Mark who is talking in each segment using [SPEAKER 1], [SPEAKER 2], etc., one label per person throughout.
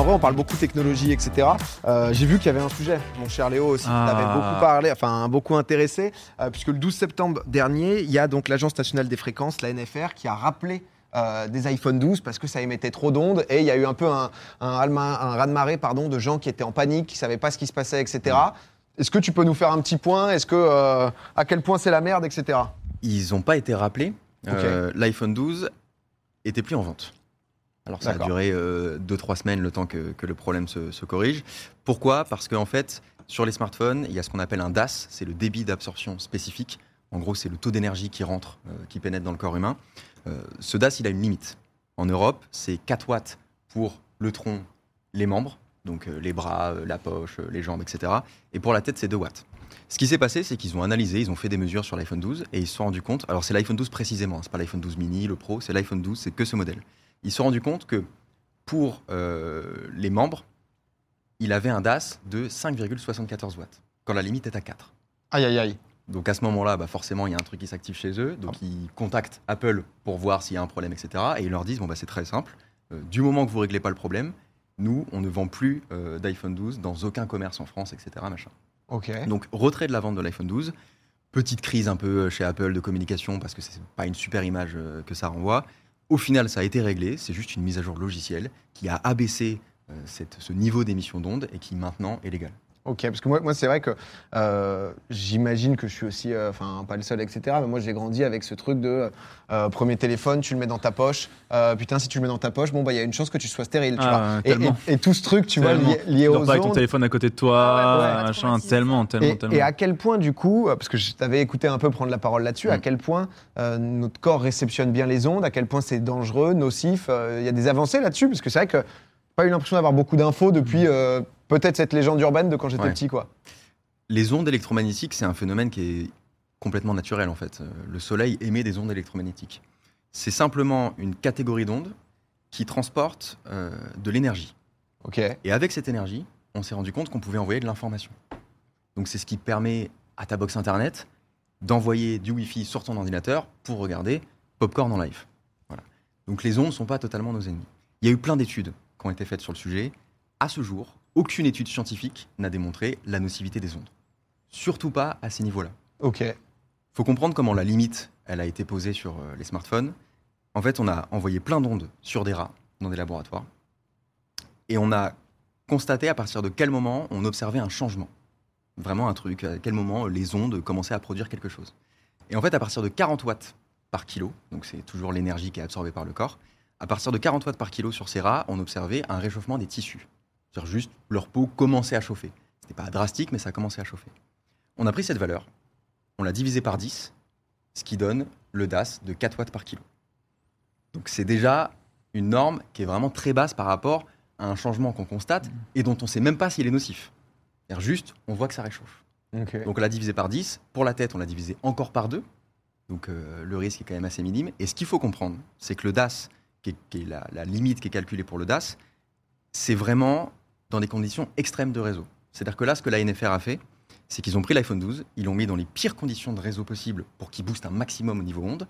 [SPEAKER 1] en vrai, on parle beaucoup technologie, etc. Euh, J'ai vu qu'il y avait un sujet, mon cher Léo aussi, qui
[SPEAKER 2] Ah.
[SPEAKER 1] t'avait beaucoup parlé, enfin beaucoup intéressé, euh, puisque le 12 septembre dernier, il y a donc l'Agence nationale des fréquences, la NFR, qui a rappelé euh, des iPhone 12 parce que ça émettait trop d'ondes et il y a eu un peu un, un, raz-de-marée pardon, de gens qui étaient en panique, qui savaient pas ce qui se passait, etc. Est-ce que tu peux nous faire un petit point? Est-ce que euh, à quel point c'est la merde, etc.
[SPEAKER 3] Ils n'ont pas été rappelés. Euh, L'iPhone 12 était plus en vente. Alors ça a duré 2-3 semaines le temps que, que le problème se, se corrige. Pourquoi? Parce qu'en fait, sur les smartphones, il y a ce qu'on appelle un DAS, c'est le débit d'absorption spécifique. En gros, c'est le taux d'énergie qui rentre, euh, qui pénètre dans le corps humain. Euh, ce DAS, il a une limite. En Europe, c'est 4 watts pour le tronc, les membres, donc euh, les bras, euh, la poche, euh, les jambes, etc. Et pour la tête, c'est 2 watts. Ce qui s'est passé, c'est qu'ils ont analysé, ils ont fait des mesures sur l'iPhone 12 et ils se sont rendus compte. Alors c'est l'iPhone 12 précisément, hein, c'est pas l'iPhone 12 mini, le Pro, c'est l'iPhone 12, c'est que ce modèle. Ils se sont rendus compte que pour euh, les membres, il avait un DAS de 5,74 watts, quand la limite est à 4.
[SPEAKER 1] Aïe aïe aïe.
[SPEAKER 3] Donc à ce moment-là, bah forcément, il y a un truc qui s'active chez eux. Donc ils contactent Apple pour voir s'il y a un problème, etc. Et ils leur disent, bon, bah, c'est très simple. Euh, du moment que vous réglez pas le problème, nous, on ne vend plus euh, d'iPhone 12 dans aucun commerce en France, etc. Machin.
[SPEAKER 1] Ok.
[SPEAKER 3] Donc retrait de la vente de l'iPhone 12. Petite crise un peu chez Apple de communication parce que c'est pas une super image que ça renvoie. Au final, ça a été réglé. C'est juste une mise à jour logicielle qui a abaissé euh, ce niveau d'émission d'ondes et qui maintenant est légal.
[SPEAKER 1] Ok, parce que moi, moi c'est vrai que euh, j'imagine que je suis aussi, euh, enfin pas le seul, etc. Mais moi j'ai grandi avec ce truc de euh, premier téléphone, tu le mets dans ta poche. Euh, putain, si tu le mets dans ta poche, bon bah il y a une chance que tu sois stérile, tu
[SPEAKER 2] Ah,
[SPEAKER 1] vois. Et,
[SPEAKER 2] tellement.
[SPEAKER 1] et- et tout ce truc, tu vois, lié, lié
[SPEAKER 2] Tu
[SPEAKER 1] aux
[SPEAKER 2] pas avec ton téléphone à côté de toi,
[SPEAKER 4] Ah ouais, ouais,
[SPEAKER 2] machin, tellement, tellement,
[SPEAKER 1] Et,
[SPEAKER 2] tellement.
[SPEAKER 1] et à quel point, du coup, parce que je t'avais écouté un peu prendre la parole là-dessus, à
[SPEAKER 3] Mm.
[SPEAKER 1] quel point euh, notre corps réceptionne bien les ondes, à quel point c'est dangereux, nocif. euh, Il y a des avancées là-dessus, parce que c'est vrai que pas eu l'impression d'avoir beaucoup d'infos depuis euh, peut-être cette légende urbaine de quand j'étais
[SPEAKER 3] Ouais.
[SPEAKER 1] petit, quoi.
[SPEAKER 3] Les ondes électromagnétiques, c'est un phénomène qui est complètement naturel en fait. Euh, Le Soleil émet des ondes électromagnétiques. C'est simplement une catégorie d'ondes qui transporte euh, de l'énergie. Et avec cette énergie, on s'est rendu compte qu'on pouvait envoyer de l'information. Donc c'est ce qui permet à ta box internet d'envoyer du Wi-Fi sur ton ordinateur pour regarder Popcorn en live. Voilà. Donc les ondes ne sont pas totalement nos ennemis. Il y a eu plein d'études qui ont été faites sur le sujet. À ce jour, aucune étude scientifique n'a démontré la nocivité des ondes. Surtout pas à ces niveaux-là.
[SPEAKER 1] Ok.
[SPEAKER 3] faut comprendre comment la limite, elle a été posée sur euh, les smartphones. En fait, on a envoyé plein d'ondes sur des rats dans des laboratoires. Et on a constaté à partir de quel moment on observait un changement. Vraiment un truc, à quel moment les ondes commençaient à produire quelque chose. Et en fait, à partir de 40 watts par kilo, donc c'est toujours l'énergie qui est absorbée par le corps, à partir de 40 watts par kilo sur ces rats, on observait un réchauffement des tissus. C'est-à-dire juste leur peau commençait à chauffer. C'était pas drastique, mais ça commençait à chauffer. On a pris cette valeur, on l'a divisé par 10, ce qui donne le DAS de 4 watts par kilo. Donc c'est déjà une norme qui est vraiment très basse par rapport à un changement qu'on constate et dont on ne sait même pas s'il est nocif. C'est-à-dire juste, on voit que ça réchauffe. Donc on l'a divisé par 10. Pour la tête, on l'a divisé encore par 2. Donc euh, le risque est quand même assez minime. Et ce qu'il faut comprendre, c'est que le DAS, qui est, qui est la, la limite qui est calculée pour le DAS, c'est vraiment dans des conditions extrêmes de réseau. C'est-à-dire que là, ce que la NFR a fait, c'est qu'ils ont pris l'iPhone 12, ils l'ont mis dans les pires conditions de réseau possibles pour qu'il booste un maximum au niveau onde.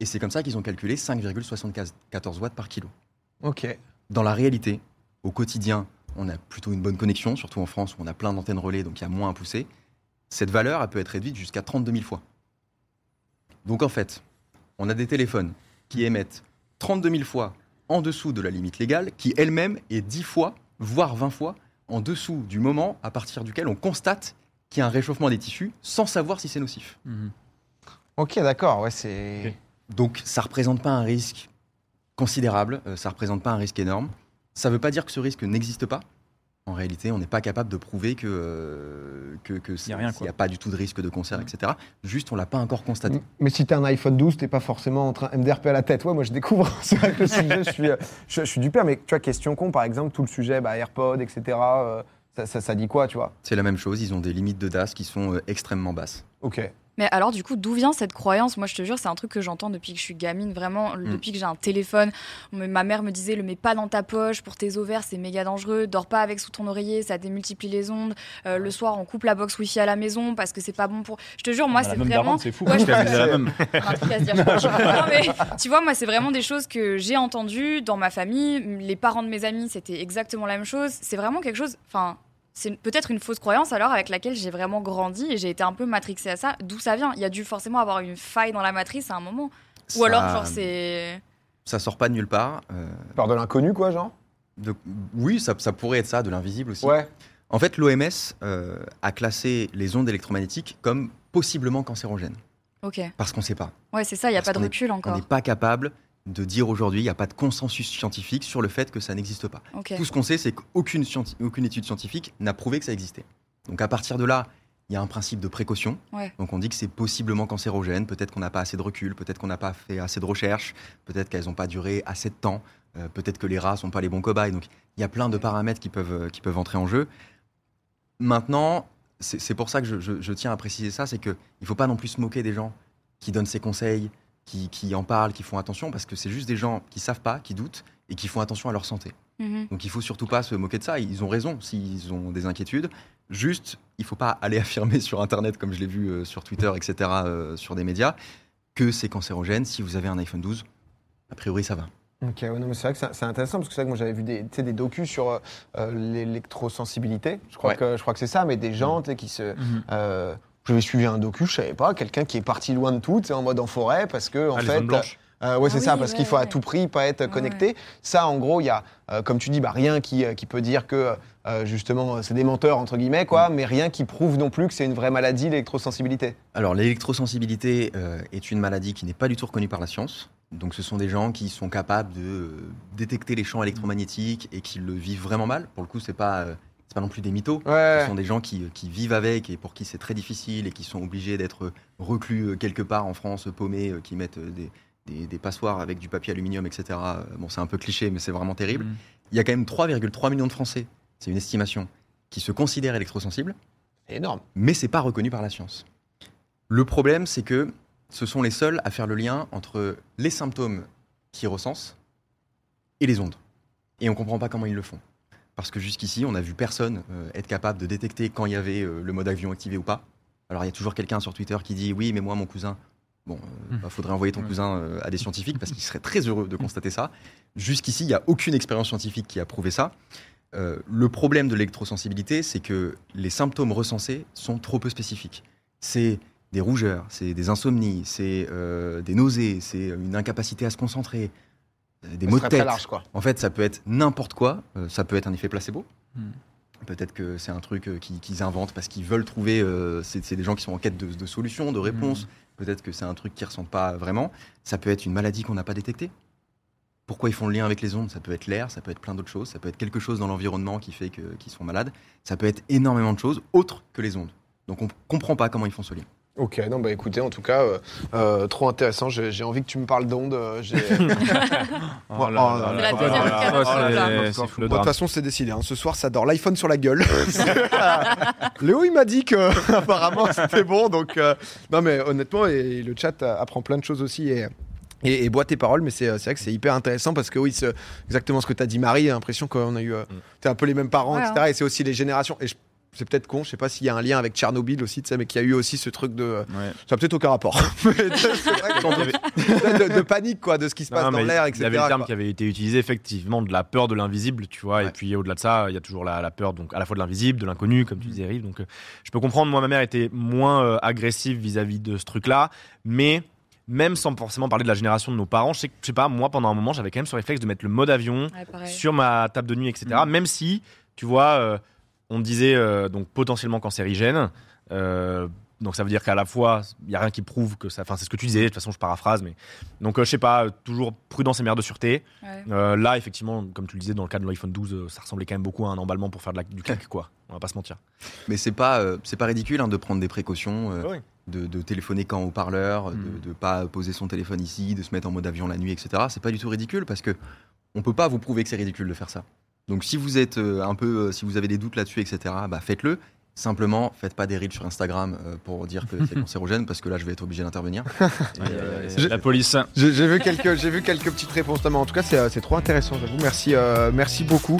[SPEAKER 3] Et c'est comme ça qu'ils ont calculé 5,74 watts par kilo.
[SPEAKER 1] Ok.
[SPEAKER 3] Dans la réalité, au quotidien, on a plutôt une bonne connexion, surtout en France où on a plein d'antennes relais, donc il y a moins à pousser. Cette valeur, elle peut être réduite jusqu'à 32 000 fois. Donc en fait, on a des téléphones qui émettent 32 000 fois en dessous de la limite légale, qui elle-même est 10 fois, voire 20 fois, en dessous du moment à partir duquel on constate qu'il y a un réchauffement des tissus sans savoir si c'est nocif.
[SPEAKER 2] Mhm.
[SPEAKER 1] Ok, d'accord. Ouais.
[SPEAKER 3] Donc ça ne représente pas un risque considérable, euh, ça ne représente pas un risque énorme. Ça ne veut pas dire que ce risque n'existe pas. En réalité, on n'est pas capable de prouver que euh, que,
[SPEAKER 2] a quoi.
[SPEAKER 3] n'y a pas du tout de risque de cancer, etc. Juste, on l'a pas encore constaté.
[SPEAKER 1] Mais si t'as un iPhone 12, t'es pas forcément en train MDRP à la tête. Ouais, moi je découvre. C'est vrai que le sujet, je suis, euh, je, je suis du père. Mais tu vois, question con, par exemple, tout le sujet, bah, AirPod, etc. euh, ça, ça, ça dit quoi, tu vois?
[SPEAKER 3] C'est la même chose. Ils ont des limites de DAS qui sont euh, extrêmement basses.
[SPEAKER 1] Ok.
[SPEAKER 2] Mais alors, du coup, d'où vient cette croyance? Moi, je te jure, c'est un truc que j'entends depuis que je suis gamine, vraiment,
[SPEAKER 3] Mm.
[SPEAKER 2] depuis que j'ai un téléphone. Ma mère me disait, le mets pas dans ta poche, pour tes ovaires, c'est méga dangereux. Dors pas avec sous ton oreiller, ça démultiplie les ondes. Euh, le soir, on coupe la box Wi-Fi à la maison parce que c'est pas bon pour. Je te jure, moi,
[SPEAKER 4] On a la
[SPEAKER 2] c'est vraiment.
[SPEAKER 4] c'est fou.
[SPEAKER 2] Ouais,
[SPEAKER 4] Je la même.
[SPEAKER 2] Tu vois, moi, c'est vraiment des choses que j'ai entendues dans ma famille. Les parents de mes amis, c'était exactement la même chose. C'est vraiment quelque chose. Enfin, c'est peut-être une fausse croyance alors avec laquelle j'ai vraiment grandi et j'ai été un peu matrixée à ça. D'où ça vient? Il y a dû forcément avoir une faille dans la matrice à un moment. Ou alors, genre, c'est.
[SPEAKER 3] Ça sort pas de nulle part. euh,
[SPEAKER 1] Peur de l'inconnu, quoi, genre?
[SPEAKER 3] De- oui, ça, ça pourrait être ça, de l'invisible aussi.
[SPEAKER 1] Ouais.
[SPEAKER 3] En fait, l'OMS euh, a classé les ondes électromagnétiques comme possiblement cancérogènes.
[SPEAKER 2] Ok.
[SPEAKER 3] Parce qu'on ne sait pas.
[SPEAKER 2] Ouais, c'est ça, il n'y a
[SPEAKER 3] Parce
[SPEAKER 2] pas de
[SPEAKER 3] est-
[SPEAKER 2] recul
[SPEAKER 3] On
[SPEAKER 2] encore.
[SPEAKER 3] n'est pas capable de dire aujourd'hui, il n'y a pas de consensus scientifique sur le fait que ça n'existe pas. Tout ce qu'on sait, c'est qu'aucune aucune étude scientifique n'a prouvé que ça existait. Donc à partir de là, il y a un principe de précaution.
[SPEAKER 2] Ouais.
[SPEAKER 3] Donc on dit que c'est possiblement cancérogène, peut-être qu'on n'a pas assez de recul, peut-être qu'on n'a pas fait assez de recherches, peut-être qu'elles n'ont pas duré assez de temps, euh, peut-être que les rats sont pas les bons cobayes. Donc il y a plein de paramètres qui peuvent, euh, qui peuvent entrer en jeu. Maintenant, c'est c'est pour ça que je, je- je tiens à préciser ça, c'est qu'il ne faut pas non plus se moquer des gens qui donnent ces conseils, qui, qui en parlent, qui font attention, parce que c'est juste des gens qui savent pas, qui doutent et qui font attention à leur santé.
[SPEAKER 2] Mhm.
[SPEAKER 3] Donc il faut surtout pas se moquer de ça. Ils ont raison s'ils ont des inquiétudes. Juste, il faut pas aller affirmer sur Internet, comme je l'ai vu euh, sur Twitter, etc., euh, sur des médias, que c'est cancérogène. Si vous avez un iPhone 12, a priori ça va.
[SPEAKER 1] Ok, ouais, non, mais c'est vrai que c'est c'est intéressant parce que c'est vrai que moi j'avais vu des, des docus sur euh, l'électrosensibilité. Je crois
[SPEAKER 3] Ouais.
[SPEAKER 1] que je crois que c'est ça, mais des gens qui se.
[SPEAKER 4] Mhm.
[SPEAKER 1] Euh, J'avais suivi un docu, je savais pas, quelqu'un qui est parti loin de tout, en mode en forêt, parce que en
[SPEAKER 4] Ah,
[SPEAKER 1] fait. Euh, ouais, c'est
[SPEAKER 2] Ah
[SPEAKER 1] ça, parce
[SPEAKER 2] ouais,
[SPEAKER 1] qu'il faut à tout prix pas être
[SPEAKER 2] Ouais,
[SPEAKER 1] connecté. Ça, en gros, il y a, euh, comme tu dis, bah, rien qui, euh, qui peut dire que euh, justement c'est des menteurs entre guillemets, quoi, mais rien qui prouve non plus que c'est une vraie maladie, l'électrosensibilité.
[SPEAKER 3] Alors l'électrosensibilité euh, est une maladie qui n'est pas du tout reconnue par la science. Donc ce sont des gens qui sont capables de détecter les champs électromagnétiques et qui le vivent vraiment mal. Pour le coup, c'est pas euh, c'est pas non plus des mythos.
[SPEAKER 1] Ouais.
[SPEAKER 3] Ce sont des gens qui, qui vivent avec et pour qui c'est très difficile et qui sont obligés d'être reclus euh, quelque part en France, paumés, euh, qui mettent euh, des, des, des passoires avec du papier aluminium, etc. Euh, Bon, c'est un peu cliché, mais c'est vraiment terrible.
[SPEAKER 4] Mhm.
[SPEAKER 3] Il y a quand même 3,3 millions de Français, c'est une estimation, qui se considèrent électrosensibles,
[SPEAKER 1] C'est énorme.
[SPEAKER 3] mais c'est pas reconnu par la science. Le problème, c'est que ce sont les seuls à faire le lien entre les symptômes qu'ils recensent et les ondes. Et on comprend pas comment ils le font. Parce que jusqu'ici, on n'a vu personne euh, être capable de détecter quand il y avait euh, le mode avion activé ou pas. Alors il y a toujours quelqu'un sur Twitter qui dit oui, mais moi mon cousin. Bon, il
[SPEAKER 4] Hmm.
[SPEAKER 3] faudrait envoyer ton cousin euh, à des scientifiques parce qu'il serait très heureux de constater ça. Jusqu'ici, il n'y a aucune expérience scientifique qui a prouvé ça. Euh, le problème de l'électrosensibilité, c'est que les symptômes recensés sont trop peu spécifiques. C'est des rougeurs, c'est des insomnies, c'est euh, des nausées, c'est une incapacité à se concentrer, euh, des
[SPEAKER 1] C'est
[SPEAKER 3] maux de
[SPEAKER 1] très,
[SPEAKER 3] tête.
[SPEAKER 1] très large, quoi.
[SPEAKER 3] En fait, ça peut être n'importe quoi. Euh, ça peut être un effet placebo.
[SPEAKER 4] Hmm.
[SPEAKER 3] Peut-être que c'est un truc euh, qu'ils qu'ils inventent parce qu'ils veulent trouver. euh, c'est des gens qui sont en quête de, de solutions, de réponses. Peut-être que c'est un truc qu'ils ressentent pas vraiment. Ça peut être une maladie qu'on n'a pas détectée. Pourquoi ils font le lien avec les ondes? Ça peut être l'air, ça peut être plein d'autres choses. Ça peut être quelque chose dans l'environnement qui fait que- qu'ils sont malades. Ça peut être énormément de choses autres que les ondes. Donc on comprend pas comment ils font ce lien.
[SPEAKER 1] Ok, non, bah écoutez, en tout cas, euh, euh, trop intéressant. J'ai j'ai envie que tu me parles d'ondes. euh,
[SPEAKER 4] Oh
[SPEAKER 1] Oh de toute façon, c'est décidé. hein. Ce soir, ça dort l'iPhone sur la gueule. Léo, il m'a dit que apparemment c'était bon. Donc, euh, non, mais honnêtement, et le chat euh, apprend plein de choses aussi. Et, et, et boit tes paroles, mais c'est euh, c'est vrai que c'est hyper intéressant parce que oui, c'est exactement ce que tu as dit, Marie. J'ai l'impression qu'on a eu euh, t'es un peu les mêmes parents,
[SPEAKER 2] Ouais,
[SPEAKER 1] etc. Et c'est aussi les générations. Et je- c'est peut-être con, je sais pas s'il y a un lien avec Tchernobyl aussi, tu sais, mais qu'il y a eu aussi ce truc de.
[SPEAKER 4] Ouais.
[SPEAKER 1] Ça n'a peut-être aucun rapport. Mais c'est vrai que- de, de panique, quoi, de ce qui se passe
[SPEAKER 4] Non,
[SPEAKER 1] dans l'air,
[SPEAKER 4] Il
[SPEAKER 1] etc.
[SPEAKER 4] y avait le terme
[SPEAKER 1] quoi.
[SPEAKER 4] qui avait été utilisé effectivement de la peur de l'invisible, tu vois.
[SPEAKER 1] Ouais.
[SPEAKER 4] Et puis au-delà de ça, il y a toujours la, la peur donc à la fois de l'invisible, de l'inconnu, comme tu disais, Rive. Donc euh, je peux comprendre. Moi, ma mère était moins euh, agressive vis-à-vis de ce truc-là, mais même sans forcément parler de la génération de nos parents, je sais, que- je sais pas. Moi, pendant un moment, j'avais quand même ce réflexe de mettre le mode avion
[SPEAKER 2] Ouais,
[SPEAKER 4] sur ma table de nuit, etc.
[SPEAKER 1] Mm.
[SPEAKER 4] Même si, tu vois, euh, on disait euh, donc potentiellement cancérigène. euh, donc ça veut dire qu'à la fois, il y a rien qui prouve que ça. Enfin, c'est ce que tu disais. De toute façon, je paraphrase, mais donc euh, je sais pas. euh, toujours prudence et mère de sûreté.
[SPEAKER 2] Ouais.
[SPEAKER 4] Euh, là, effectivement, comme tu le disais dans le cas de l'iPhone 12, euh, ça ressemblait quand même beaucoup à un emballement pour faire de la- du clic, quoi. On va pas se mentir.
[SPEAKER 3] Mais c'est pas, euh, c'est pas ridicule hein, de prendre des précautions, euh,
[SPEAKER 4] Ouais.
[SPEAKER 3] de, de téléphoner quand au parleur,
[SPEAKER 4] Mm.
[SPEAKER 3] de ne pas poser son téléphone ici, de se mettre en mode avion la nuit, etc. C'est pas du tout ridicule parce que on peut pas vous prouver que c'est ridicule de faire ça. Donc si vous êtes euh, un peu, euh, si vous avez des doutes là-dessus, etc. Bah faites-le. Simplement, faites pas des reels sur Instagram euh, pour dire que c'est cancérogène, parce que là, je vais être obligé d'intervenir. Euh,
[SPEAKER 5] La police.
[SPEAKER 1] J'ai vu quelques, j'ai vu quelques petites réponses, mais en tout cas c'est, c'est trop intéressant. J'avoue, merci, euh, merci beaucoup.